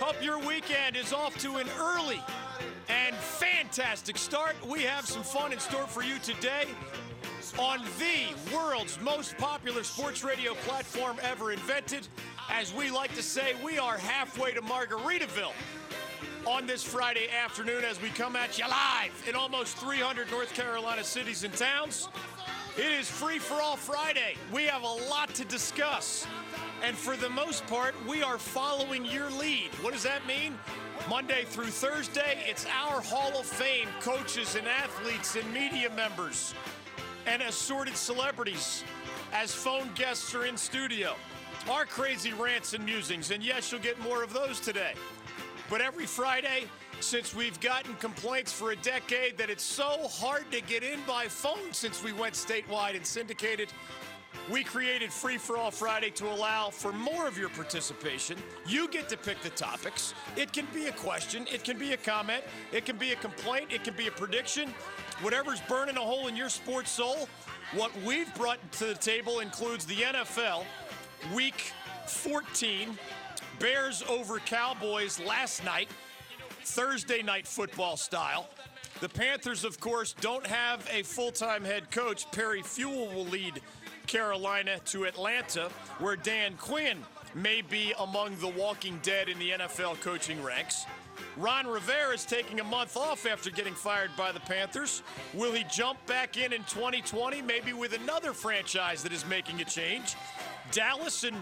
Hope your weekend is off to an early and fantastic start. We have some fun in store for you today on the world's most popular sports radio platform ever invented. As we like to say, we are halfway to Margaritaville on this Friday afternoon as we come at you live in almost 300 North Carolina cities and towns. It is Free for All Friday. We have a lot to discuss. And for the most part, we are following your lead. What does that mean? Monday through Thursday, it's our Hall of Fame coaches and athletes and media members and assorted celebrities as phone guests are in studio. Our crazy rants and musings, and yes, you'll get more of those today. But every Friday, since we've gotten complaints for a decade that it's so hard to get in by phone since we went statewide and syndicated, we created Free for All Friday to allow for more of your participation. You get to pick the topics. It can be a question, it can be a comment, it can be a complaint, it can be a prediction. Whatever's burning a hole in your sports soul, what we've brought to the table includes the NFL, week 14, Bears over Cowboys last night, Thursday night football style. The Panthers, of course, don't have a full time head coach. Perry Fewell will lead Carolina to Atlanta, where Dan Quinn may be among the walking dead in the NFL coaching ranks. Ron Rivera is taking a month off after getting fired by the Panthers. Will he jump back in in 2020, maybe with another franchise that is making a change? Dallas and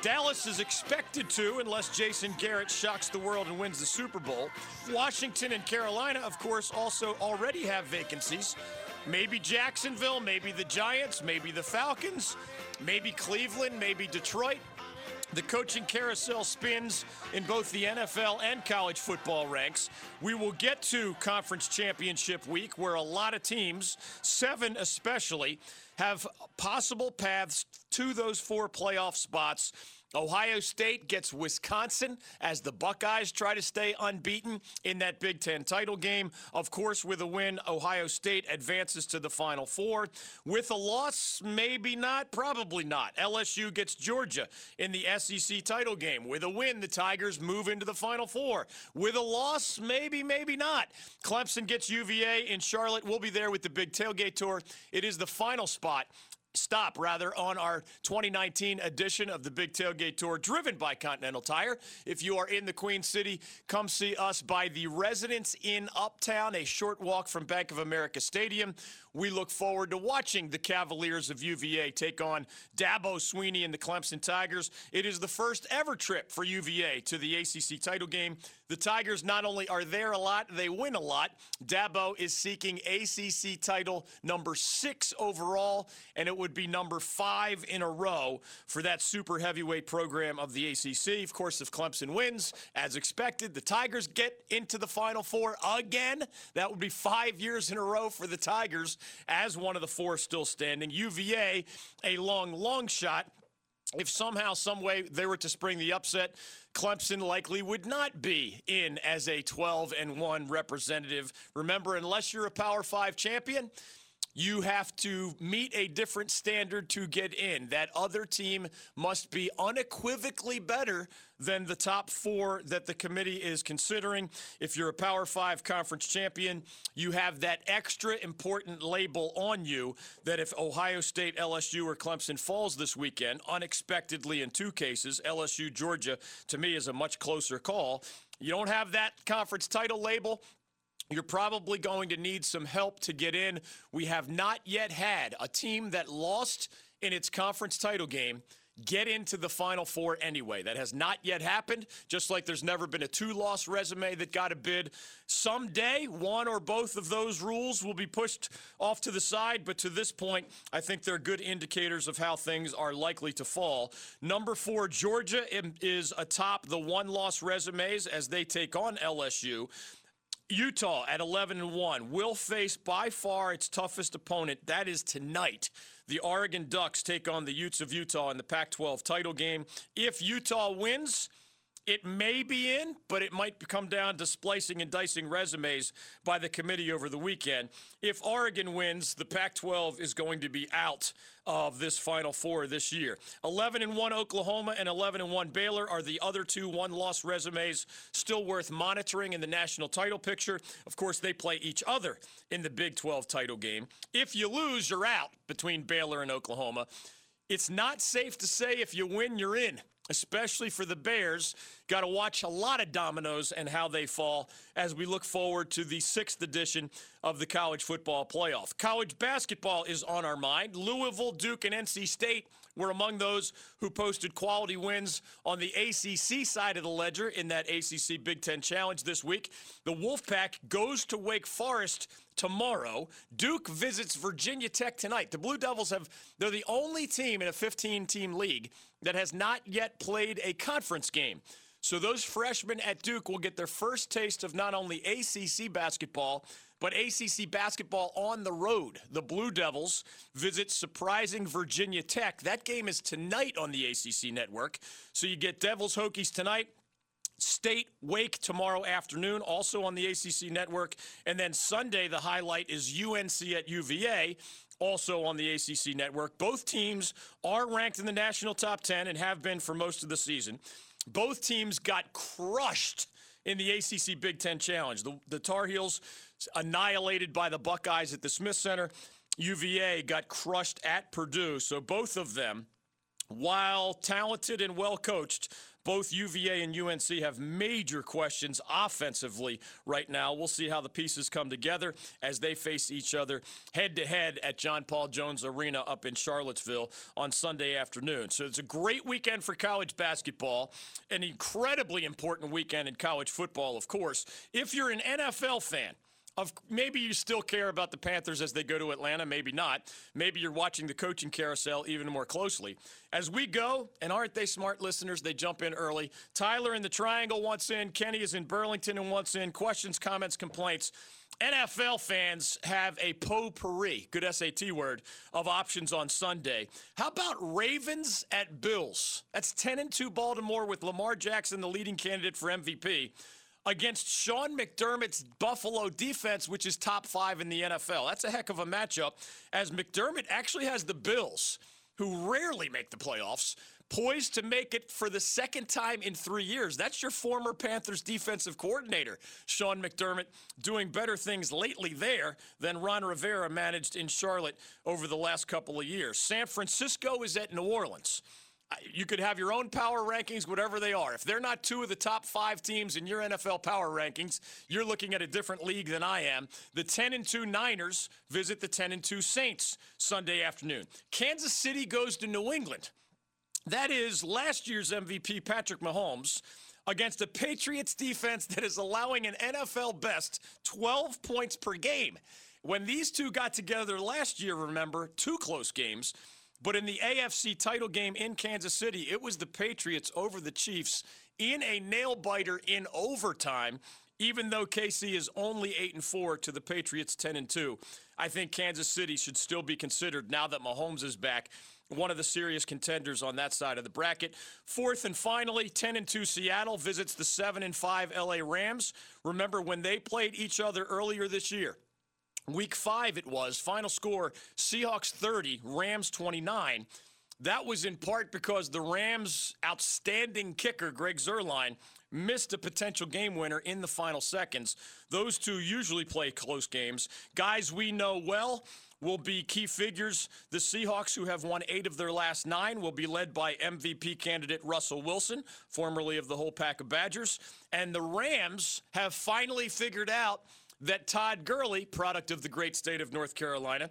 Dallas is expected to, unless Jason Garrett shocks the world and wins the Super Bowl. Washington and Carolina, of course, also already have vacancies. Maybe Jacksonville, maybe the Giants, maybe the Falcons, maybe Cleveland, maybe Detroit. The coaching carousel spins in both the NFL and college football ranks. We will get to conference championship week where a lot of teams, seven especially, have possible paths to those four playoff spots. Ohio State gets Wisconsin as the Buckeyes try to stay unbeaten in that Big Ten title game. Of course, with a win, Ohio State advances to the Final Four. With a loss, maybe not, probably not. LSU gets Georgia in the SEC title game. With a win, the Tigers move into the Final Four. With a loss, maybe, maybe not. Clemson gets UVA in Charlotte. We'll be there with the Big Tailgate Tour. It is the final spot stop rather on our 2019 edition of the Big Tailgate Tour driven by Continental Tire. If you are in the Queen City, come see us by the Residence Inn Uptown, a short walk from Bank of America Stadium. We look forward to watching the Cavaliers of UVA take on Dabo Swinney and the Clemson Tigers. It is the first ever trip for UVA to the ACC title game. The Tigers not only are there a lot, they win a lot. Dabo is seeking ACC title number six overall, and it would be number five in a row for that super heavyweight program of the ACC. Of course, if Clemson wins, as expected, the Tigers get into the Final Four again. That would be five years in a row for the Tigers as one of the four still standing. UVA, a long, long shot. If somehow, some way they were to spring the upset, Clemson likely would not be in as a 12 and 1 representative. Remember, unless you're a Power 5 champion, you have to meet a different standard to get in. That other team must be unequivocally better than the top four that the committee is considering. If you're a Power Five conference champion, you have that extra important label on you that if Ohio State, LSU, or Clemson falls this weekend, unexpectedly in two cases, LSU, Georgia, to me is a much closer call. You don't have that conference title label. You're probably going to need some help to get in. We have not yet had a team that lost in its conference title game get into the Final Four anyway. That has not yet happened, just like there's never been a two loss resume that got a bid. Someday, one or both of those rules will be pushed off to the side, but to this point, I think they're good indicators of how things are likely to fall. Number four, Georgia um, is atop the one loss resumes as they take on LSU. Utah at 11 and 1 will face by far its toughest opponent. That is tonight. The Oregon Ducks take on the Utes of Utah in the Pac 12 title game. If Utah wins, It may be in, but it might come down to splicing and dicing resumes by the committee over the weekend. If Oregon wins, the Pac 12 is going to be out of this Final Four this year. 11 and 1 Oklahoma and 11 and 1 Baylor are the other two one loss resumes still worth monitoring in the national title picture. Of course, they play each other in the Big 12 title game. If you lose, you're out between Baylor and Oklahoma. It's not safe to say if you win, you're in especially for the Bears. Got to watch a lot of dominoes and how they fall as we look forward to the sixth edition of the college football playoff. College basketball is on our mind. Louisville, Duke, and NC State were among those who posted quality wins on the ACC side of the ledger in that ACC Big Ten Challenge this week. The Wolfpack goes to Wake Forest tomorrow. Duke visits Virginia Tech tonight. The Blue Devils have, they're the only team in a 15 team league that has not yet played a conference game. So those freshmen at Duke will get their first taste of not only ACC basketball, but ACC basketball on the road. The Blue Devils visit surprising Virginia Tech. That game is tonight on the ACC network. So you get Devils Hokies tonight. State Wake tomorrow afternoon, also on the ACC network. And then Sunday, the highlight is UNC at UVA, also on the ACC network. Both teams are ranked in the national top 10 and have been for most of the season. Both teams got crushed in the ACC Big Ten Challenge. The, the Tar Heels annihilated by the Buckeyes at the Smith Center. UVA got crushed at Purdue. So both of them, while talented and well coached, both UVA and UNC have major questions offensively right now. We'll see how the pieces come together as they face each other head to head at John Paul Jones Arena up in Charlottesville on Sunday afternoon. So it's a great weekend for college basketball, an incredibly important weekend in college football, of course. If you're an NFL fan, of maybe you still care about the Panthers as they go to Atlanta, maybe not. Maybe you're watching the coaching carousel even more closely. As we go, and aren't they smart listeners? They jump in early. Tyler in the Triangle wants in. Kenny is in Burlington and wants in. Questions, comments, complaints. NFL fans have a potpourri, good SAT word, of options on Sunday. How about Ravens at Bills? That's 10 and 2 Baltimore with Lamar Jackson, the leading candidate for MVP against Sean McDermott's Buffalo defense, which is top five in the NFL. That's a heck of a matchup, as McDermott actually has the Bills, who rarely make the playoffs, poised to make it for the second time in three years. That's your former Panthers defensive coordinator, Sean McDermott, doing better things lately there than Ron Rivera managed in Charlotte over the last couple of years. San Francisco is at New Orleans you could have your own power rankings, whatever they are. If they're not two of the top five teams in your NFL power rankings, you're looking at a different league than I am. The 10 and 2 Niners visit the 10 and 2 Saints Sunday afternoon. Kansas City goes to New England. That is last year's MVP, Patrick Mahomes, against a Patriots defense that is allowing an NFL best 12 points per game. When these two got together last year, remember, two close games. But in the AFC title game in Kansas City, it was the Patriots over the Chiefs in a nail biter in overtime. Even though KC is only 8 and 4 to the Patriots 10 and 2, I think Kansas City should still be considered now that Mahomes is back one of the serious contenders on that side of the bracket. Fourth and finally, 10 and 2 Seattle visits the 7 and 5 LA Rams. Remember when they played each other earlier this year? Week five, it was. Final score Seahawks 30, Rams 29. That was in part because the Rams' outstanding kicker, Greg Zuerlein, missed a potential game winner in the final seconds. Those two usually play close games. Guys we know well will be key figures. The Seahawks, who have won eight of their last nine, will be led by MVP candidate Russell Wilson, formerly of the Wolfpack of Badgers. And the Rams have finally figured out that Todd Gurley, product of the great state of North Carolina,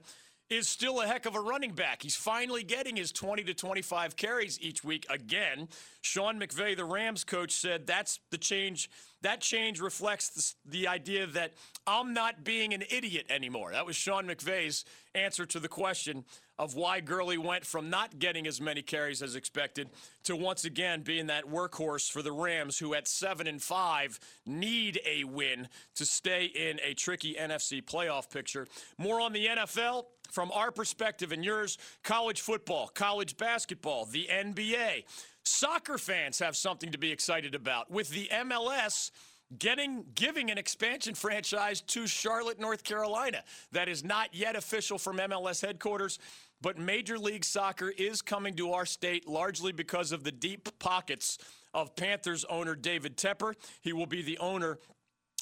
is still a heck of a running back. He's finally getting his 20 to 25 carries each week again. Sean McVay, the Rams coach, said that's the change. That change reflects the, the, idea that I'm not being an idiot anymore. That was Sean McVay's answer to the question of why Gurley went from not getting as many carries as expected to once again being that workhorse for the Rams, who at seven and five need a win to stay in a tricky NFC playoff picture. More on the NFL from our perspective and yours college football, college basketball, the NBA. Soccer fans have something to be excited about with the MLS getting giving an expansion franchise to Charlotte, North Carolina. That is not yet official from MLS headquarters, but Major League Soccer is coming to our state largely because of the deep pockets of Panthers owner David Tepper. He will be the owner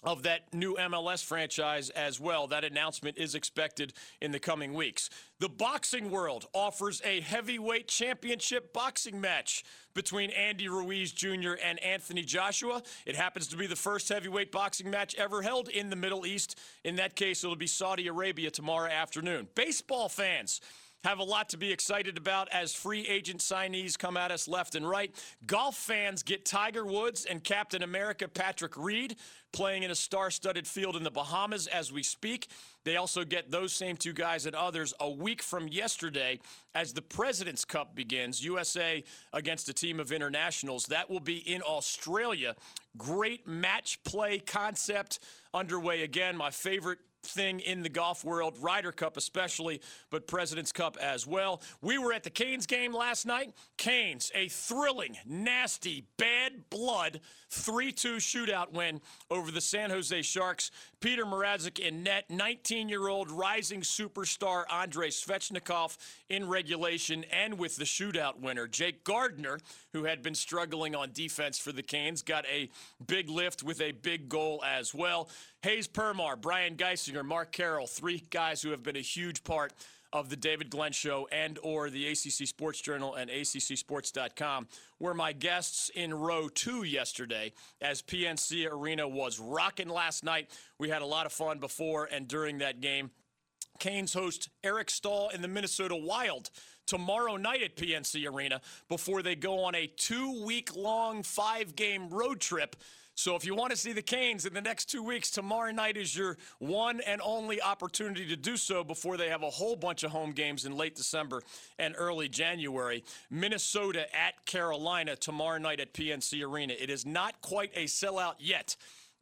of that new MLS franchise as well. That announcement is expected in the coming weeks. The boxing world offers a heavyweight championship boxing match between Andy Ruiz Jr. and Anthony Joshua. It happens to be the first heavyweight boxing match ever held in the Middle East. In that case, it'll be Saudi Arabia tomorrow afternoon. Baseball fans, have a lot to be excited about as free agent signees come at us left and right. Golf fans get Tiger Woods and Captain America Patrick Reed playing in a star studded field in the Bahamas as we speak. They also get those same two guys and others a week from yesterday as the President's Cup begins. USA against a team of internationals. That will be in Australia. Great match play concept underway again. My favorite thing in the golf world, Ryder Cup especially, but President's Cup as well. We were at the Canes game last night. Canes, a thrilling, nasty, bad blood 3 2 shootout win over the San Jose Sharks. Peter Mrazek in net, 19 year old rising superstar Andrei Svechnikov in regulation and with the shootout winner. Jake Gardiner, who had been struggling on defense for the Canes, got a big lift with a big goal as well. Hayes Permar, Brian Geisinger, Mark Carroll, three guys who have been a huge part of the David Glenn Show and or the ACC Sports Journal and ACCSports.com were my guests in row two yesterday as PNC Arena was rocking last night. We had a lot of fun before and during that game. Canes host Eric Staal in the Minnesota Wild tomorrow night at PNC Arena before they go on a two week long five game road trip so if you want to see the Canes in the next two weeks, tomorrow night is your one and only opportunity to do so before they have a whole bunch of home games in late December and early January. Minnesota at Carolina tomorrow night at PNC Arena. It is not quite a sellout yet.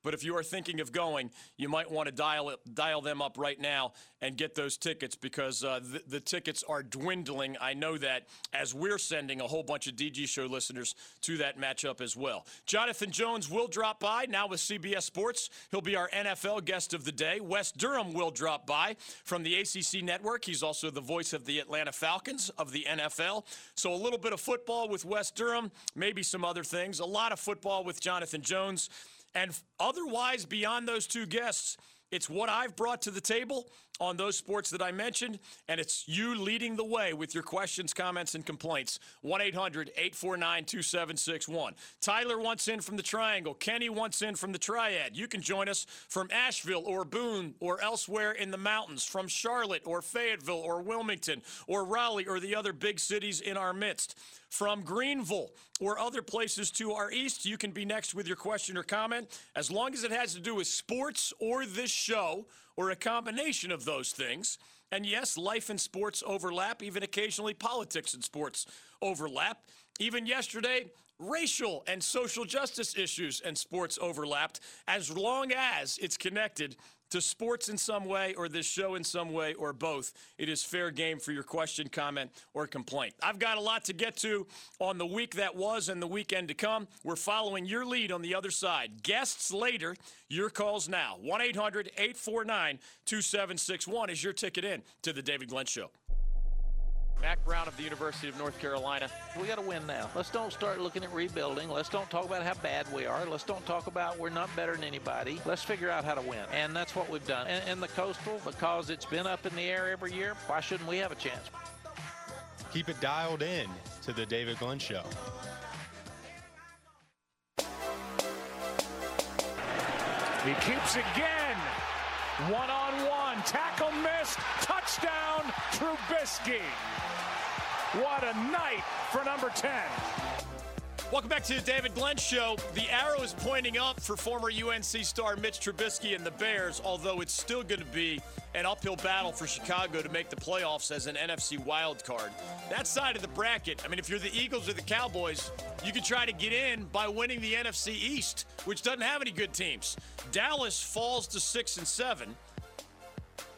But if you are thinking of going, you might want to dial it, dial them up right now and get those tickets because uh, the, the, tickets are dwindling. I know that as we're sending a whole bunch of DG Show listeners to that matchup as well. Jonathan Jones will drop by now with CBS Sports. He'll be our NFL guest of the day. Wes Durham will drop by from the ACC Network. He's also the voice of the Atlanta Falcons of the NFL. So a little bit of football with Wes Durham, maybe some other things. A lot of football with Jonathan Jones. And otherwise, beyond those two guests, it's what I've brought to the table on those sports that I mentioned, and it's you leading the way with your questions, comments, and complaints. 1 800 849 2761. Tyler wants in from the Triangle. Kenny wants in from the Triad. You can join us from Asheville or Boone or elsewhere in the mountains, from Charlotte or Fayetteville or Wilmington or Raleigh or the other big cities in our midst from Greenville or other places to our east. You can be next with your question or comment. As long as it has to do with sports or this show or a combination of those things. And yes, life and sports overlap, even occasionally politics and sports overlap. Even yesterday, racial and social justice issues and sports overlapped as long as it's connected to sports in some way or this show in some way or both, it is fair game for your question, comment, or complaint. I've got a lot to get to on the week that was and the weekend to come. We're following your lead on the other side. Guests later, your calls now. 1 800 849 2761 is your ticket in to the David Glenn Show. Mack Brown of the University of North Carolina. We got to win now. Let's don't start looking at rebuilding. Let's don't talk about how bad we are. Let's don't talk about we're not better than anybody. Let's figure out how to win. And that's what we've done. And, and the Coastal, because it's been up in the air every year, why shouldn't we have a chance? Keep it dialed in to the David Glenn Show. He keeps it again. One on one. Tackle missed. Touchdown, Trubisky. What a night for number 10. Welcome back to the David Glenn Show. The arrow is pointing up for former UNC star Mitch Trubisky and the Bears, although it's still going to be an uphill battle for Chicago to make the playoffs as an NFC wild card. That side of the bracket, I mean, if you're the Eagles or the Cowboys, you could try to get in by winning the NFC East, which doesn't have any good teams. Dallas falls to six and seven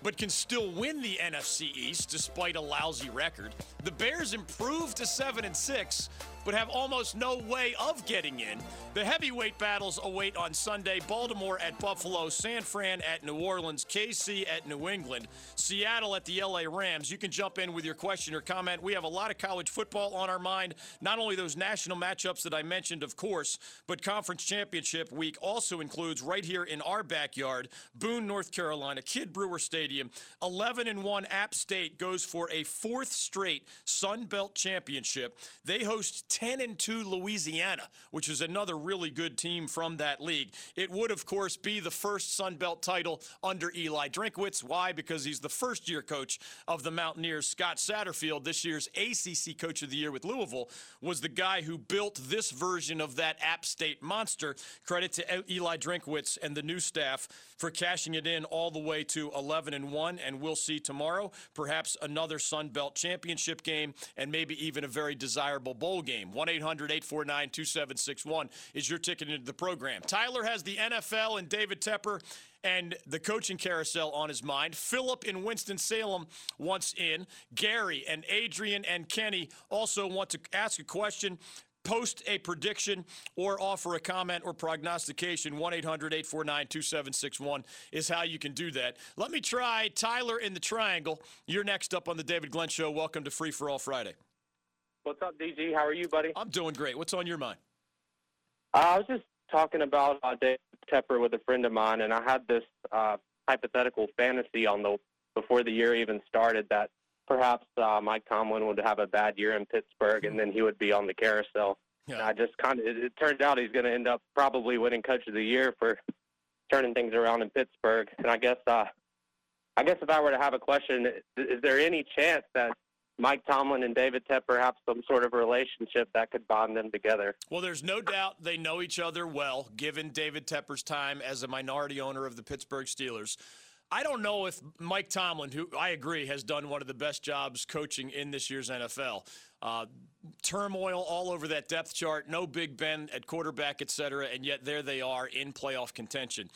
but can still win the NFC East despite a lousy record. The Bears improved to 7 and 6, but have almost no way of getting in. The heavyweight battles await on Sunday Baltimore at Buffalo, San Fran at New Orleans, KC at New England, Seattle at the LA Rams. You can jump in with your question or comment. We have a lot of college football on our mind, not only those national matchups that I mentioned, of course, but conference championship week also includes right here in our backyard, Boone, North Carolina, Kidd Brewer Stadium. 11 and 1 App State goes for a fourth straight Sun Belt championship. They host 10 and 2 Louisiana, which is another really good team from that league. It would, of course, be the first Sun Belt title under Eli Drinkwitz. Why? Because he's the first year coach of the Mountaineers. Scott Satterfield, this year's ACC Coach of the Year with Louisville, was the guy who built this version of that App State monster. Credit to Eli Drinkwitz and the new staff for cashing it in all the way to 11 and 1. And we'll see tomorrow perhaps another Sun Belt championship game and maybe even a very desirable bowl game. 1 800 849 2761 is your ticket into the program. Tyler has the NFL and David Tepper and the coaching carousel on his mind. Philip in Winston-Salem wants in. Gary and Adrian and Kenny also want to ask a question post a prediction or offer a comment or prognostication 1-800-849-2761 is how you can do that. Let me try tyler in the triangle. You're next up on the david glenn show. Welcome to free for all friday. What's up, DG? How are you, buddy? i'm doing great. What's on your mind? Uh, I was just talking about uh, Dave Tepper with a friend of mine, and I had this uh, hypothetical fantasy on the before the year even started that perhaps uh, Mike Tomlin would have a bad year in Pittsburgh, and then he would be on the carousel. And. I just kind of it, it turns out he's going to end up probably winning Coach of the Year for turning things around in Pittsburgh. And I guess uh, I guess if I were to have a question, is there any chance that Mike Tomlin and David Tepper have some sort of relationship that could bond them together? Well, there's no doubt they know each other well, given David Tepper's time as a minority owner of the Pittsburgh Steelers. I don't know if Mike Tomlin, who I agree has done one of the best jobs coaching in this year's NFL, uh, turmoil all over that depth chart, no Big Ben at quarterback, et cetera, and yet there they are in playoff contention.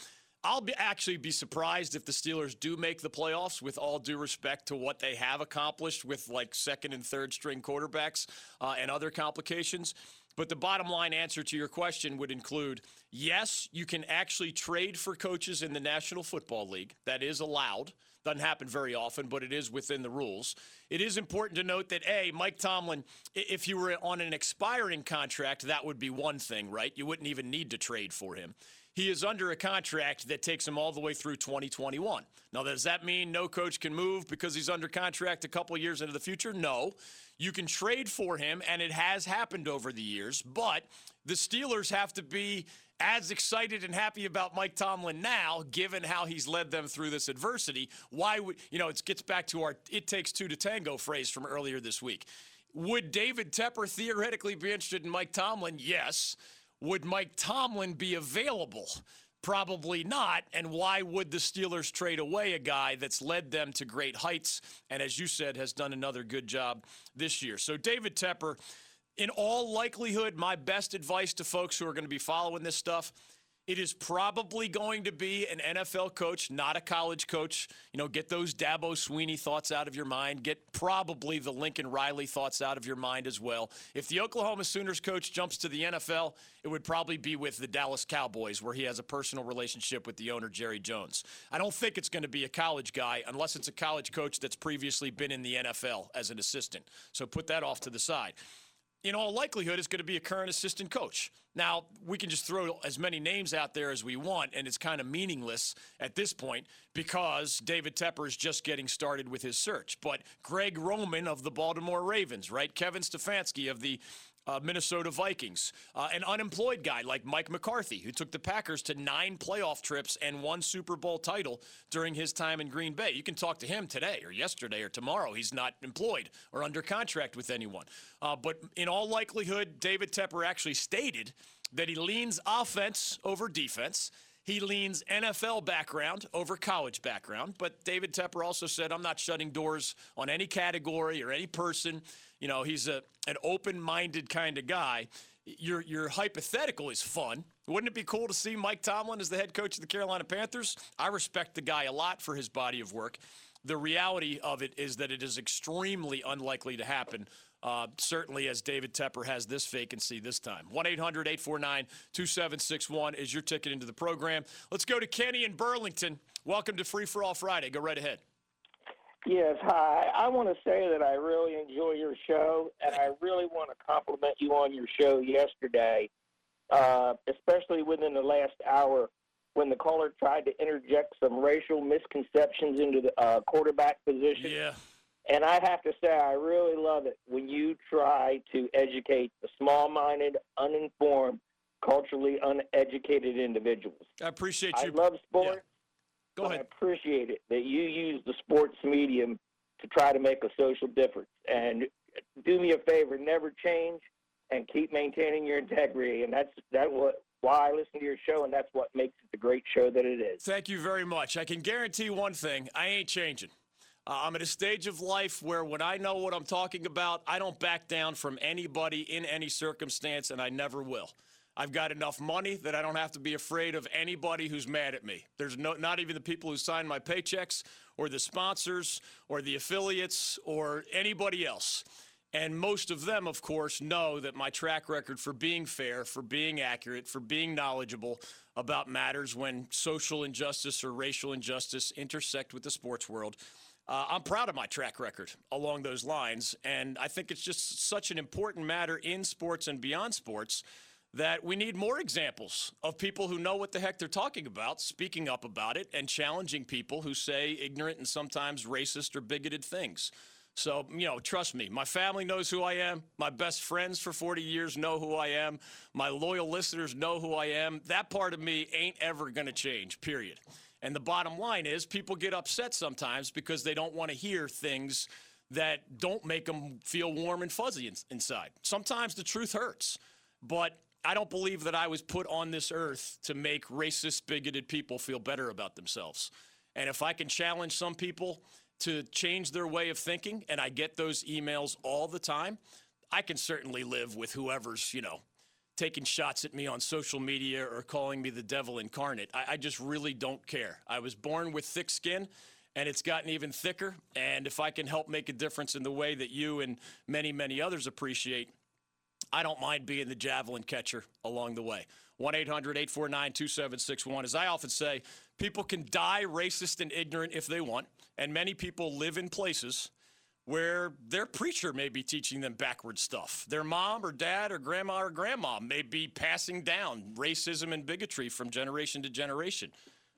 I'll be, actually be surprised if the Steelers do make the playoffs, with all due respect to what they have accomplished with like second and third string quarterbacks uh, and other complications. But the bottom line answer to your question would include yes, you can actually trade for coaches in the National Football League. That is allowed. Doesn't happen very often, but it is within the rules. It is important to note that, A, Mike Tomlin, if you were on an expiring contract, that would be one thing, right? You wouldn't even need to trade for him. He is under a contract that takes him all the way through 2021. Now, does that mean no coach can move because he's under contract a couple years into the future? No. You can trade for him, and it has happened over the years, but the Steelers have to be as excited and happy about Mike Tomlin now, given how he's led them through this adversity. Why would, you know, it gets back to our it takes two to tango phrase from earlier this week. Would David Tepper theoretically be interested in Mike Tomlin? Yes. Would Mike Tomlin be available? Probably not. And why would the Steelers trade away a guy that's led them to great heights and, as you said, has done another good job this year? So, David Tepper, in all likelihood, my best advice to folks who are going to be following this stuff. It is probably going to be an NFL coach, not a college coach. You know, get those Dabo Swinney thoughts out of your mind. Get probably the Lincoln Riley thoughts out of your mind as well. If the Oklahoma Sooners coach jumps to the NFL, it would probably be with the Dallas Cowboys, where he has a personal relationship with the owner, Jerry Jones. I don't think it's going to be a college guy unless it's a college coach that's previously been in the NFL as an assistant. So put that off to the side in all likelihood, is going to be a current assistant coach. Now, we can just throw as many names out there as we want, and it's kind of meaningless at this point because David Tepper is just getting started with his search. But Greg Roman of the Baltimore Ravens, right? Kevin Stefanski of the uh, Minnesota Vikings, uh, an unemployed guy like Mike McCarthy, who took the Packers to nine playoff trips and one Super Bowl title during his time in Green Bay. You can talk to him today or yesterday or tomorrow. He's not employed or under contract with anyone. Uh, but in all likelihood, David Tepper actually stated that he leans offense over defense. He leans NFL background over college background. But David Tepper also said, I'm not shutting doors on any category or any person. You know, he's a, an open minded kind of guy. Your, your hypothetical is fun. Wouldn't it be cool to see Mike Tomlin as the head coach of the Carolina Panthers? I respect the guy a lot for his body of work. The reality of it is that it is extremely unlikely to happen uh, certainly as David Tepper has this vacancy this time. 1 800 849 2761 is your ticket into the program. Let's go to Kenny in Burlington. Welcome to Free for All Friday. Go right ahead. Yes, hi. I want to say that I really enjoy your show, and I really want to compliment you on your show yesterday, uh, especially within the last hour when the caller tried to interject some racial misconceptions into the uh, quarterback position. Yeah. And I have to say, I really love it when you try to educate the small minded, uninformed, culturally uneducated individuals. I appreciate you. I love sports. Yeah. Go ahead. I appreciate it that you use the sports medium to try to make a social difference. And do me a favor, never change and keep maintaining your integrity. And that's that what why I listen to your show, and that's what makes it the great show that it is. Thank you very much. I can guarantee one thing I ain't changing. Uh, I'm at a stage of life where when I know what I'm talking about, I don't back down from anybody in any circumstance, and I never will. I've got enough money that I don't have to be afraid of anybody who's mad at me. There's no, not even the people who sign my paychecks, or the sponsors, or the affiliates, or anybody else. And most of them, of course, know that my track record for being fair, for being accurate, for being knowledgeable about matters when social injustice or racial injustice intersect with the sports world uh, I'm proud of my track record along those lines. And I think it's just such an important matter in sports and beyond sports that we need more examples of people who know what the heck they're talking about, speaking up about it, and challenging people who say ignorant and sometimes racist or bigoted things. So, you know, trust me, my family knows who I am. My best friends for 40 years know who I am. My loyal listeners know who I am. That part of me ain't ever going to change, period. And the bottom line is people get upset sometimes because they don't want to hear things that don't make them feel warm and fuzzy in, inside. Sometimes the truth hurts, but I don't believe that I was put on this earth to make racist, bigoted people feel better about themselves. And if I can challenge some people to change their way of thinking, and I get those emails all the time, I can certainly live with whoever's, you know, taking shots at me on social media or calling me the devil incarnate. I, I, just really don't care. I was born with thick skin. And it's gotten even thicker. And if I can help make a difference in the way that you and many, many others appreciate, I don't mind being the javelin catcher along the way. 1 800 849 2761. As I often say, people can die racist and ignorant if they want. And many people live in places where their preacher may be teaching them backward stuff. Their mom or dad or grandma or grandma may be passing down racism and bigotry from generation to generation.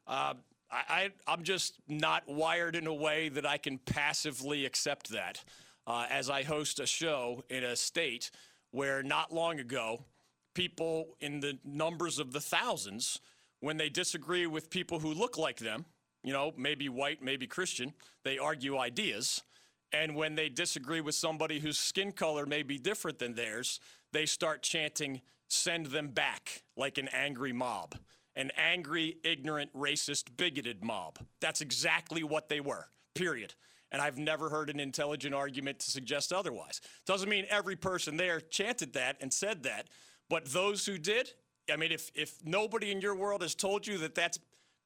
Uh, I, am just not wired in a way that I can passively accept that. Uh, as I host a show in a state where not long ago, people in the numbers of the thousands, when they disagree with people who look like them, you know, maybe white, maybe Christian, they argue ideas. And when they disagree with somebody whose skin color may be different than theirs, they start chanting, send them back, like an angry mob. An angry, ignorant, racist, bigoted mob. That's exactly what they were, period. And I've never heard an intelligent argument to suggest otherwise. Doesn't mean every person there chanted that and said that, but those who did, I mean, if, if nobody in your world has told you that that's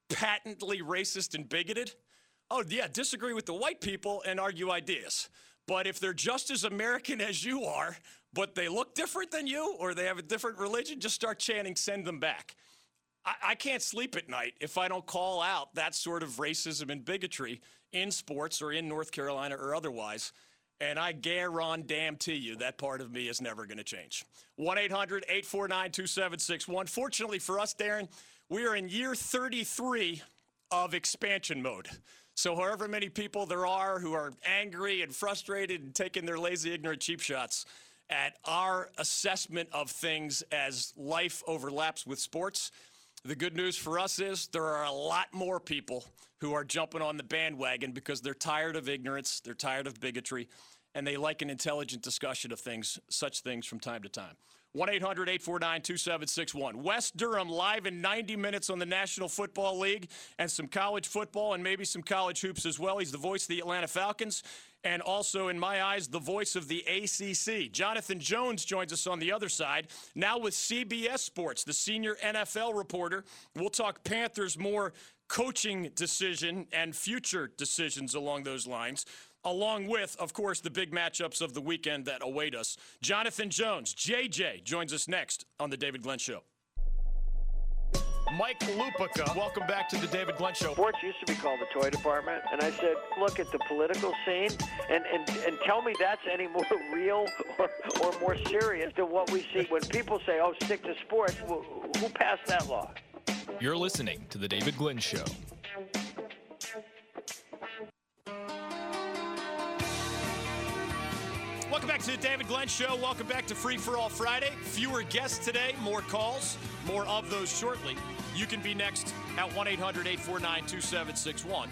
patently racist and bigoted, oh, yeah, disagree with the white people and argue ideas. But if they're just as American as you are, but they look different than you or they have a different religion, just start chanting, send them back. I, I can't sleep at night if I don't call out that sort of racism and bigotry in sports or in North Carolina or otherwise. And I guarantee you that part of me is never going to change. 1 800 849 2761. Fortunately for us, Darren, we are in year 33 of expansion mode. So, however many people there are who are angry and frustrated and taking their lazy, ignorant cheap shots, at our assessment of things as life overlaps with sports. The good news for us is there are a lot more people who are jumping on the bandwagon because they're tired of ignorance, they're tired of bigotry, and they like an intelligent discussion of things, such things from time to time. 1 800 849 2761. Wes Durham live in 90 minutes on the National Football League and some college football and maybe some college hoops as well. He's the voice of the Atlanta Falcons and also, in my eyes, the voice of the ACC. Jonathan Jones joins us on the other side, now with CBS Sports, the senior NFL reporter. We'll talk Panthers more coaching decision and future decisions along those lines along with, of course, the big matchups of the weekend that await us. Jonathan Jones, JJ, joins us next on The David Glenn Show. Mike Lupica, welcome back to the David Glenn Show. Sports used to be called the toy department, and I said, look at the political scene and, and, and tell me that's any more real or, or more serious than what we see when people say, oh, stick to sports. Well, who passed that law? You're listening to The David Glenn Show. Welcome back to the David Glenn Show. Welcome back to Free for All Friday. Fewer guests today, more calls, more of those shortly. You can be next at 1 800 849 2761.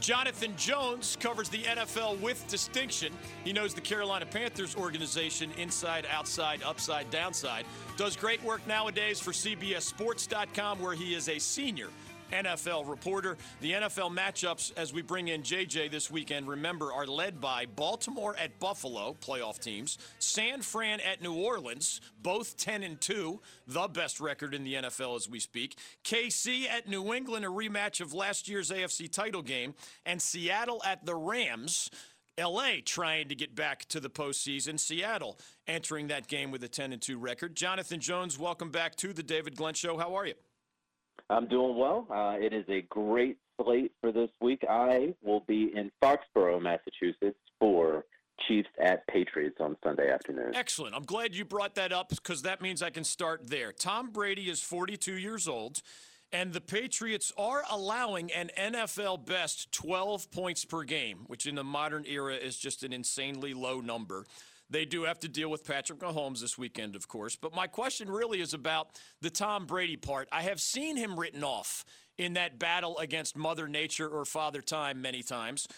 Jonathan Jones covers the NFL with distinction. He knows the Carolina Panthers organization inside, outside, upside, downside. Does great work nowadays for CBSSports.com, where he is a senior NFL reporter. The NFL matchups as we bring in JJ this weekend, remember, are led by Baltimore at Buffalo, playoff teams, San Fran at New Orleans, both 10 and 2, the best record in the NFL as we speak. KC at New England, a rematch of last year's AFC title game, and Seattle at the Rams. LA trying to get back to the postseason. Seattle entering that game with a 10 and 2 record. Jonathan Jones, welcome back to the David Glenn Show. How are you? I'm doing well. Uh, it is a great slate for this week. I will be in Foxborough, Massachusetts for Chiefs at Patriots on Sunday afternoon. Excellent. I'm glad you brought that up because that means I can start there. Tom Brady is 42 years old, and the Patriots are allowing an NFL best 12 points per game, which in the modern era is just an insanely low number. They do have to deal with Patrick Mahomes this weekend, of course. But my question really is about the Tom Brady part. I have seen him written off in that battle against Mother Nature or Father Time many times.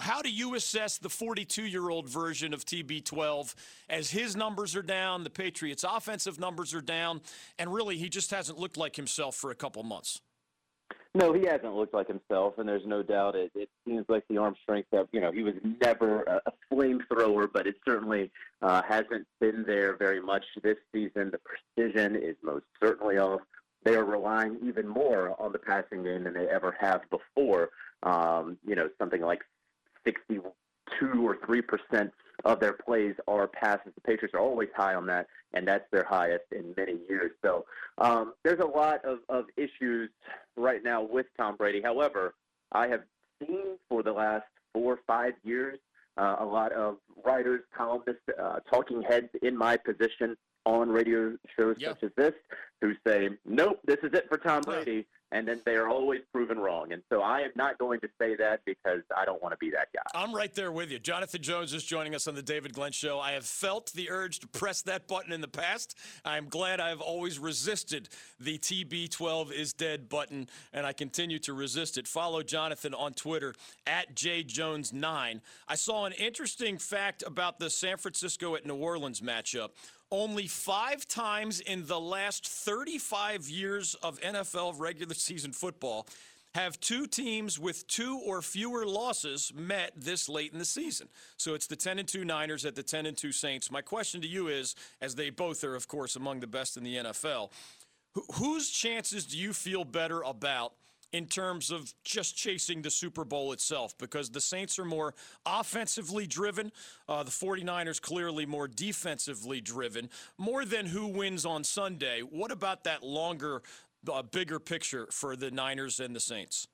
How do you assess the 42 year old version of TB12 as his numbers are down, the Patriots' offensive numbers are down, and really he just hasn't looked like himself for a couple months? No, he hasn't looked like himself, and there's no doubt it, it seems like the arm strength that you know he was never a, a flamethrower, but it certainly uh, hasn't been there very much this season. The precision is most certainly off. They are relying even more on the passing game than they ever have before. Um, you know, something like 62 or three percent of their plays are passes. The Patriots are always high on that, and that's their highest in many years. So um, there's a lot of, of issues right now with Tom Brady. However, I have seen for the last four or five years uh, a lot of writers, columnists, uh, talking heads in my position on radio shows such as this who say, nope, this is it for Tom Brady and then they are always proven wrong. And so I am not going to say that because I don't want to be that guy. I'm right there with you. Jonathan Jones is joining us on the David Glenn Show. I have felt the urge to press that button in the past. I'm glad I've always resisted the TB12 is dead button, and I continue to resist it. Follow Jonathan on Twitter at jjones9. I saw an interesting fact about the San Francisco at New Orleans matchup. Only five times in the last 35 years of NFL regular season football have two teams with two or fewer losses met this late in the season. So it's the 10 and 2 Niners at the 10 and 2 Saints. My question to you is as they both are of course among the best in the NFL, whose chances do you feel better about in terms of just chasing the Super Bowl itself because the Saints are more offensively driven. Uh, the 49ers clearly more defensively driven. More than who wins on Sunday. What about that longer, uh, bigger picture for the Niners and the Saints?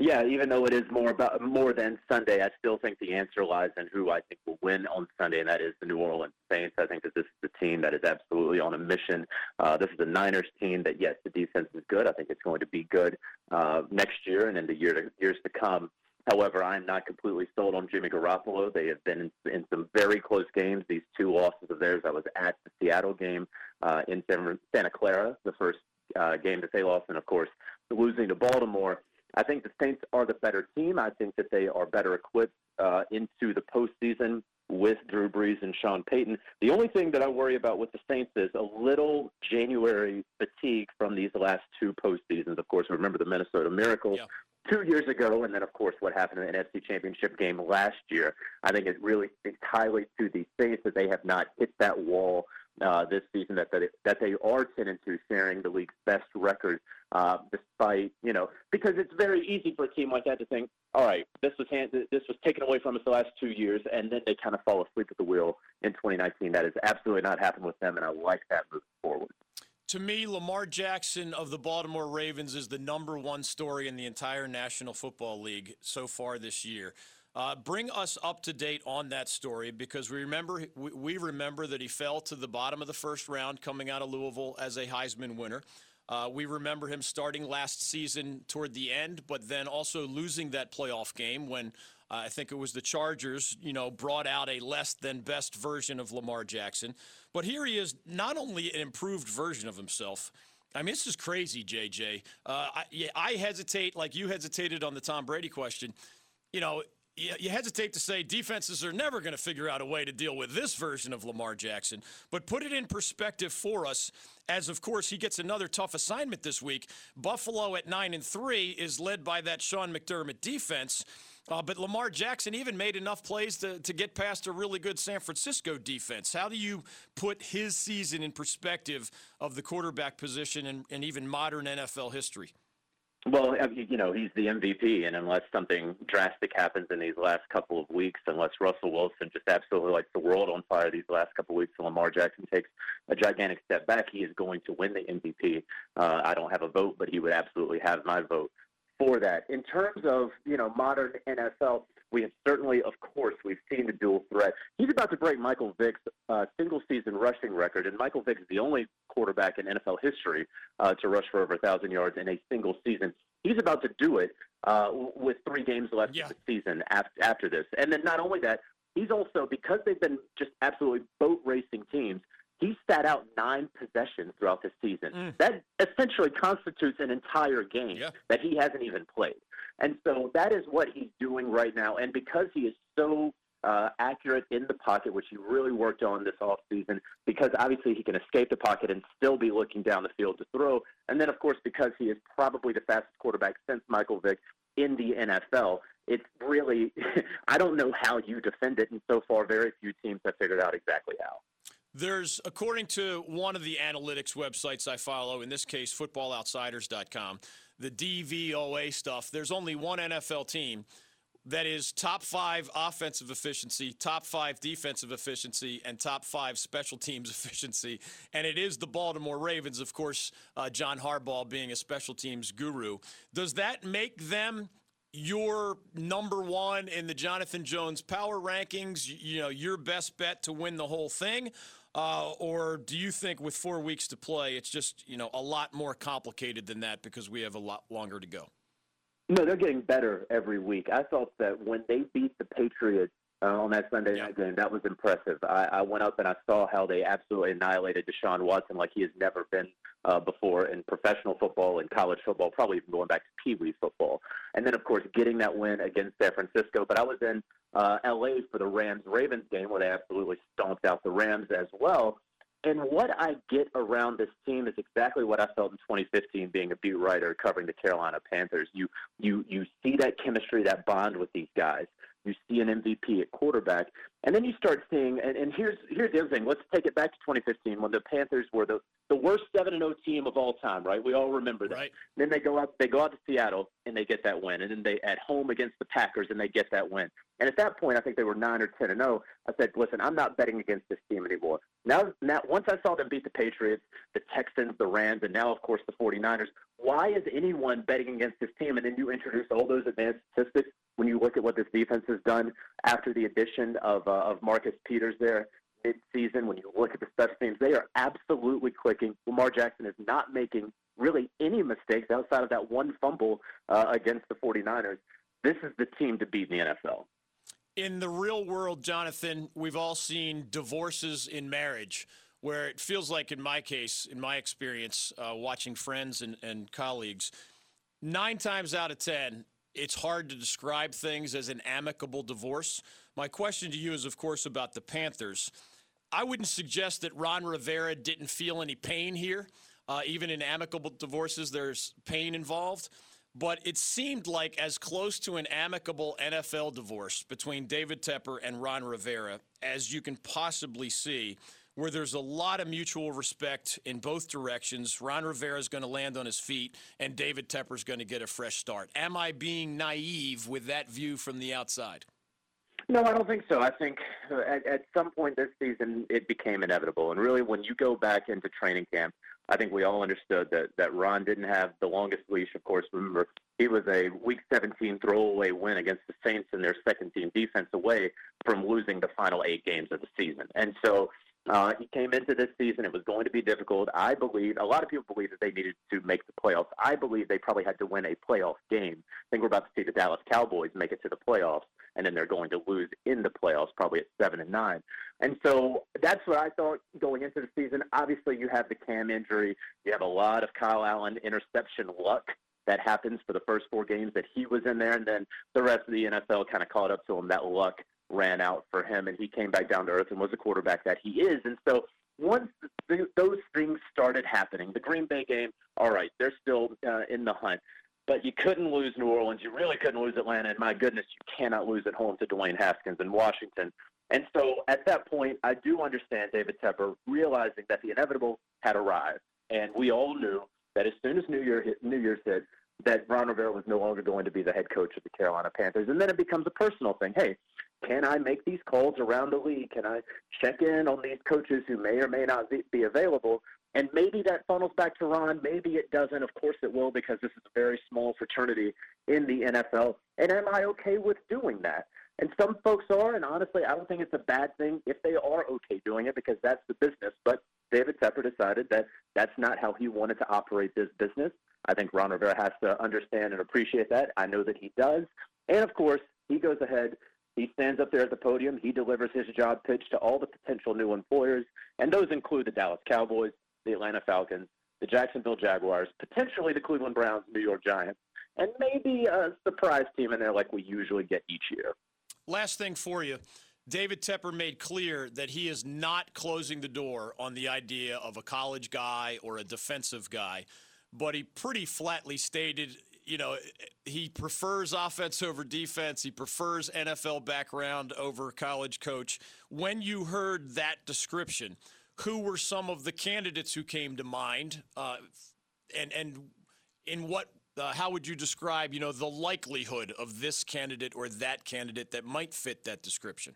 Yeah, even though it is more about more than Sunday, I still think the answer lies in who I think will win on Sunday, and that is the New Orleans Saints. I think that this is the team that is absolutely on a mission. Uh, this is a Niners team that, yes, the defense is good. I think it's going to be good uh, next year and in the year to, years to come. However, I'm not completely sold on Jimmy Garoppolo. They have been in, in some very close games. These two losses of theirs, I was at the Seattle game uh, in Santa Clara, the first uh, game that they lost, and of course, losing to Baltimore. I think the Saints are the better team. I think that they are better equipped uh, into the postseason with Drew Brees and Sean Payton. The only thing that I worry about with the Saints is a little January fatigue from these last two postseasons. Of course, remember the Minnesota Miracle yeah. two years ago, and then, of course, what happened in the NFC Championship game last year. I think it really speaks highly to the Saints that they have not hit that wall uh, this season that, that, it, that they are 10 and 2, sharing the league's best record, uh, despite, you know, because it's very easy for a team like that to think, all right, this was hand, this was taken away from us the last two years, and then they kind of fall asleep at the wheel in 2019. That has absolutely not happened with them, and I like that moving forward. To me, Lamar Jackson of the Baltimore Ravens is the number one story in the entire National Football League so far this year. Uh, bring us up to date on that story because we remember we remember that he fell to the bottom of the first round coming out of Louisville as a Heisman winner. Uh, we remember him starting last season toward the end, but then also losing that playoff game when uh, I think it was the Chargers, you know, brought out a less than best version of Lamar Jackson. But here he is, not only an improved version of himself. I mean, this is crazy, JJ. Uh, I, I hesitate, like you hesitated on the Tom Brady question. You know, you hesitate to say defenses are never going to figure out a way to deal with this version of Lamar Jackson, but put it in perspective for us. As of course he gets another tough assignment this week. Buffalo at nine and three is led by that Sean McDermott defense. Uh, but Lamar Jackson even made enough plays to, to get past a really good San Francisco defense. How do you put his season in perspective of the quarterback position and, and even modern NFL history? Well, you know, he's the MVP, and unless something drastic happens in these last couple of weeks, unless Russell Wilson just absolutely lights the world on fire these last couple of weeks, and Lamar Jackson takes a gigantic step back, he is going to win the MVP. Uh, I don't have a vote, but he would absolutely have my vote for that. In terms of you know modern NFL, we have certainly, of course, we've seen the dual threat. He's about to break Michael Vick's uh, single season rushing record, and Michael Vick is the only quarterback in NFL history uh, to rush for over a thousand yards in a single season. He's about to do it uh, with three games left yeah. of the season after, after this. And then not only that, he's also because they've been just absolutely boat racing teams. He sat out nine possessions throughout the season. Mm. That essentially constitutes an entire game yeah. that he hasn't even played. And so that is what he's doing right now. And because he is so uh, accurate in the pocket, which he really worked on this offseason, because obviously he can escape the pocket and still be looking down the field to throw. And then, of course, because he is probably the fastest quarterback since Michael Vick in the NFL, it's really, I don't know how you defend it. And so far, very few teams have figured out exactly how. There's, according to one of the analytics websites I follow, in this case, footballoutsiders.com, the DVOA stuff, there's only one NFL team that is top five offensive efficiency, top five defensive efficiency, and top five special teams efficiency. And it is the Baltimore Ravens, of course, uh, John Harbaugh being a special teams guru. Does that make them your number one in the Jonathan Jones power rankings? You know, your best bet to win the whole thing? Uh, or do you think with four weeks to play, it's just you know a lot more complicated than that because we have a lot longer to go? No, they're getting better every week. I thought that when they beat the Patriots uh, on that Sunday night game, that was impressive. I, I went up and I saw how they absolutely annihilated Deshaun Watson like he has never been uh, before in professional football and college football, probably even going back to Pee Wee football. And then, of course, getting that win against San Francisco. But I was in uh, LA for the Rams Ravens game where they absolutely stomped out the Rams as well. And what I get around this team is exactly what I felt in 2015 being a beat writer covering the Carolina Panthers. You you you see that chemistry, that bond with these guys. You see an MVP at quarterback, and then you start seeing. And, and here's here's the other thing. Let's take it back to 2015 when the Panthers were the the worst seven and zero oh team of all time. Right? We all remember that. Right. Then they go out they go out to Seattle and they get that win, and then they at home against the Packers and they get that win. And at that point, I think they were nine or ten and zero. Oh. I said, listen, I'm not betting against this team anymore. Now, now once I saw them beat the Patriots, the Texans, the Rams, and now of course the 49ers. Why is anyone betting against this team? And then you introduce all those advanced statistics when you look at what this defense has done after the addition of, uh, of Marcus Peters there mid-season. When you look at the special teams, they are absolutely clicking. Lamar Jackson is not making really any mistakes outside of that one fumble uh, against the 49ers this is the team to beat in the NFL. In the real world, Jonathan, we've all seen divorces in marriage where it feels like, in my case, in my experience, uh, watching friends and, and colleagues, nine times out of 10, it's hard to describe things as an amicable divorce. My question to you is, of course, about the Panthers. I wouldn't suggest that Ron Rivera didn't feel any pain here. Uh, even in amicable divorces, there's pain involved. But it seemed like as close to an amicable NFL divorce between David Tepper and Ron Rivera as you can possibly see where there's a lot of mutual respect in both directions. Ron Rivera is going to land on his feet, and David Tepper is going to get a fresh start. Am I being naive with that view from the outside? No, I don't think so. I think uh, at, at some point this season it became inevitable. And really, when you go back into training camp, I think we all understood that, that Ron didn't have the longest leash. Of course, remember, he was a Week 17 throwaway win against the Saints in their second team defense away from losing the final eight games of the season. And so uh, he came into this season. It was going to be difficult. I believe a lot of people believe that they needed to make the playoffs. I believe they probably had to win a playoff game. I think we're about to see the Dallas Cowboys make it to the playoffs, and then they're going to lose in the playoffs, probably at seven and nine. And so that's what I thought going into the season. Obviously, you have the Cam injury. You have a lot of Kyle Allen interception luck that happens for the first four games that he was in there, and then the rest of the NFL kind of caught up to him. That luck ran out for him, and he came back down to earth and was the quarterback that he is. And so once those things started happening, the Green Bay game, all right, they're still uh, in the hunt. But you couldn't lose New Orleans. You really couldn't lose Atlanta. And my goodness, you cannot lose at home to Dwayne Haskins in Washington. And so at that point, I do understand David Tepper realizing that the inevitable had arrived. And we all knew that as soon as New, Year hit, New Year's hit, that Ron Rivera was no longer going to be the head coach of the Carolina Panthers. And then it becomes a personal thing. Hey, can I make these calls around the league? Can I check in on these coaches who may or may not be available? And maybe that funnels back to Ron. Maybe it doesn't. Of course it will because this is a very small fraternity in the NFL. And am I okay with doing that? And some folks are, and honestly, I don't think it's a bad thing if they are okay doing it because that's the business. But David Tepper decided that that's not how he wanted to operate this business. I think Ron Rivera has to understand and appreciate that. I know that he does. And of course, he goes ahead he stands up there at the podium. He delivers his job pitch to all the potential new employers, and those include the Dallas Cowboys, the Atlanta Falcons, the Jacksonville Jaguars, potentially the Cleveland Browns, New York Giants, and maybe a surprise team in there like we usually get each year. Last thing for you. David Tepper made clear that he is not closing the door on the idea of a college guy or a defensive guy, but he pretty flatly stated you know, he prefers offense over defense. He prefers NFL background over college coach. When you heard that description, who were some of the candidates who came to mind, uh, and and in what? Uh, how would you describe, you know, the likelihood of this candidate or that candidate that might fit that description?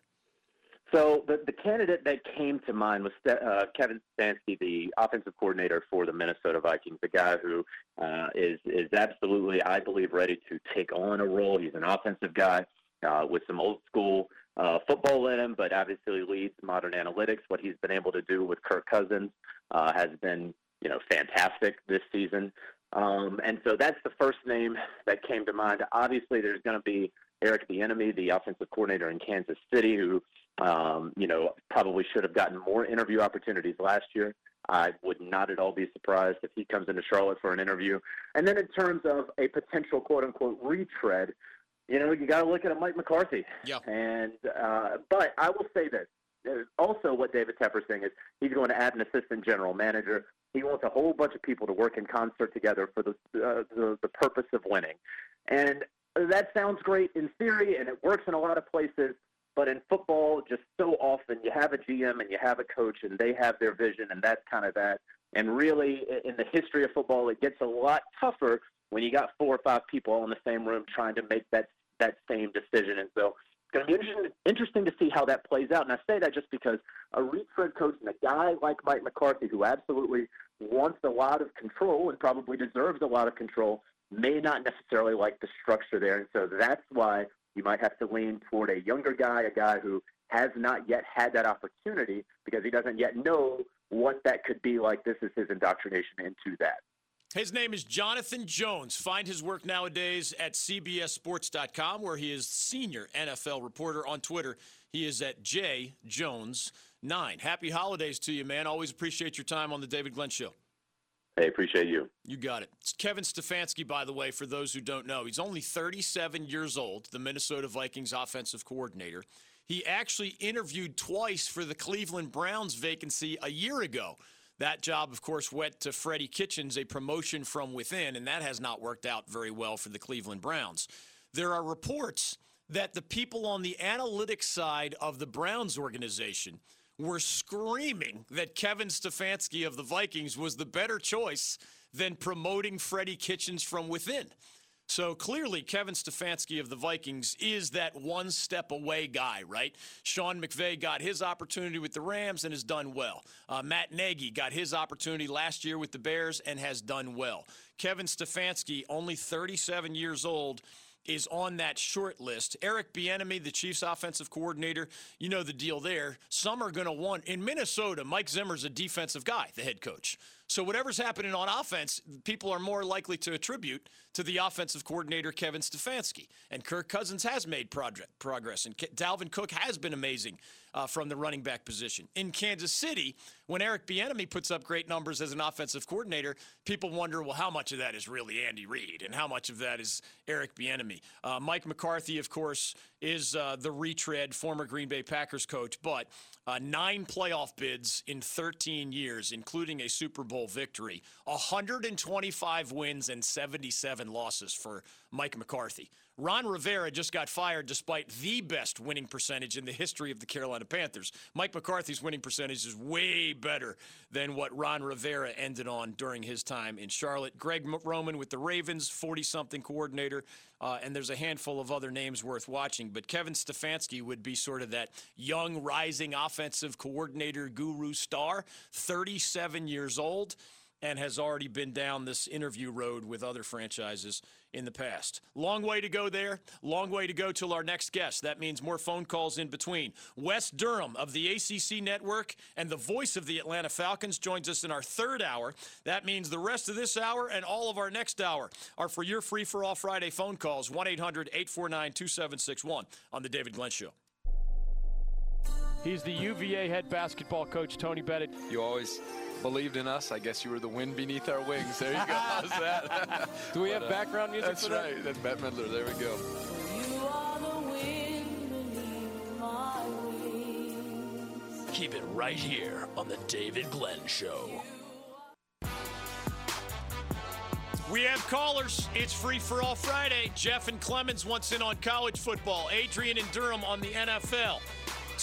So the, the candidate that came to mind was uh, Kevin Stefanski, the offensive coordinator for the Minnesota Vikings, the guy who uh, is is absolutely, I believe, ready to take on a role. He's an offensive guy uh, with some old school uh, football in him, but obviously leads modern analytics. What he's been able to do with Kirk Cousins uh, has been, you know, fantastic this season. Um, and so that's the first name that came to mind. Obviously, there's going to be Eric Bieniemy, the offensive coordinator in Kansas City, who um, you know, probably should have gotten more interview opportunities last year. I would not at all be surprised if he comes into Charlotte for an interview. And then in terms of a potential quote unquote retread, you know, you got to look at a Mike McCarthy. Yeah. And uh, but I will say this. Also, what David Tepper's saying is he's going to add an assistant general manager. He wants a whole bunch of people to work in concert together for the uh, the, the purpose of winning. And that sounds great in theory, and it works in a lot of places. But in football, just so often you have a GM and you have a coach, and they have their vision, and that's kind of that. And really, in the history of football, it gets a lot tougher when you got four or five people all in the same room trying to make that that same decision. And so it's going to be interesting, interesting to see how that plays out. And I say that just because a retread coach and a guy like Mike McCarthy, who absolutely wants a lot of control and probably deserves a lot of control, may not necessarily like the structure there. And so that's why you might have to lean toward a younger guy, a guy who has not yet had that opportunity because he doesn't yet know what that could be like. This is his indoctrination into that. His name is Jonathan Jones. Find his work nowadays at CBSSports.com, where he is senior NFL reporter on Twitter. He is at J Jones nine. Happy holidays to you, man. Always appreciate your time on the David Glenn Show. Hey, appreciate you. You got it. It's Kevin Stefanski, by the way, for those who don't know. He's only 37 years old, the Minnesota Vikings offensive coordinator. He actually interviewed twice for the Cleveland Browns vacancy a year ago. That job, of course, went to Freddie Kitchens, a promotion from within, and that has not worked out very well for the Cleveland Browns. There are reports that the people on the analytics side of the Browns organization were screaming that Kevin Stefanski of the Vikings was the better choice than promoting Freddie Kitchens from within. So clearly, Kevin Stefanski of the Vikings is that one step away guy, right? Sean McVay got his opportunity with the Rams and has done well. Uh, Matt Nagy got his opportunity last year with the Bears and has done well. Kevin Stefanski, only 37 years old, is on that short list. Eric Bieniemy, the Chiefs offensive coordinator, you know the deal there. Some are going to want in Minnesota. Mike Zimmer's a defensive guy, the head coach. So whatever's happening on offense, people are more likely to attribute to the offensive coordinator Kevin Stefanski. And Kirk Cousins has made progress, and Dalvin Cook has been amazing uh, from the running back position. In Kansas City, when Eric Bieniemy puts up great numbers as an offensive coordinator, people wonder, well, how much of that is really Andy Reid, and how much of that is Eric Bieniemy? Uh, Mike McCarthy, of course, is uh, the retread former Green Bay Packers coach, but uh, nine playoff bids in 13 years, including a Super Bowl victory, 125 wins and 77 losses for Mike McCarthy. Ron Rivera just got fired despite the best winning percentage in the history of the Carolina Panthers. Mike McCarthy's winning percentage is way better than what Ron Rivera ended on during his time in Charlotte. Greg Roman with the Ravens, 40 something coordinator, uh, and there's a handful of other names worth watching. But Kevin Stefanski would be sort of that young, rising offensive coordinator guru star, 37 years old and has already been down this interview road with other franchises in the past. Long way to go there. Long way to go till our next guest. That means more phone calls in between. Wes Durham of the ACC Network and the voice of the Atlanta Falcons joins us in our third hour. That means the rest of this hour and all of our next hour are for your free for all Friday phone calls 1 800 849 2761 on The David Glenn Show. He's the UVA head basketball coach, Tony Bennett. You always believed in us. I guess you were the wind beneath our wings. There you go. How's that? Do we but, have uh, background music that's for that? right. That's Bette Midler. There we go. You are the wind beneath my wings. Keep it right here on the David Glenn Show. We have callers. It's free for all Friday. Jeff and Clemson wants in on college football. Adrian and Durham on the NFL.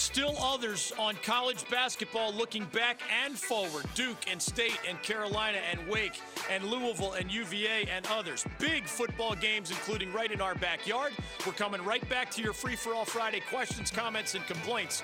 Still others on college basketball looking back and forward Duke and State and Carolina and Wake and Louisville and UVA and others. Big football games, including right in our backyard. We're coming right back to your free for all Friday questions, comments, and complaints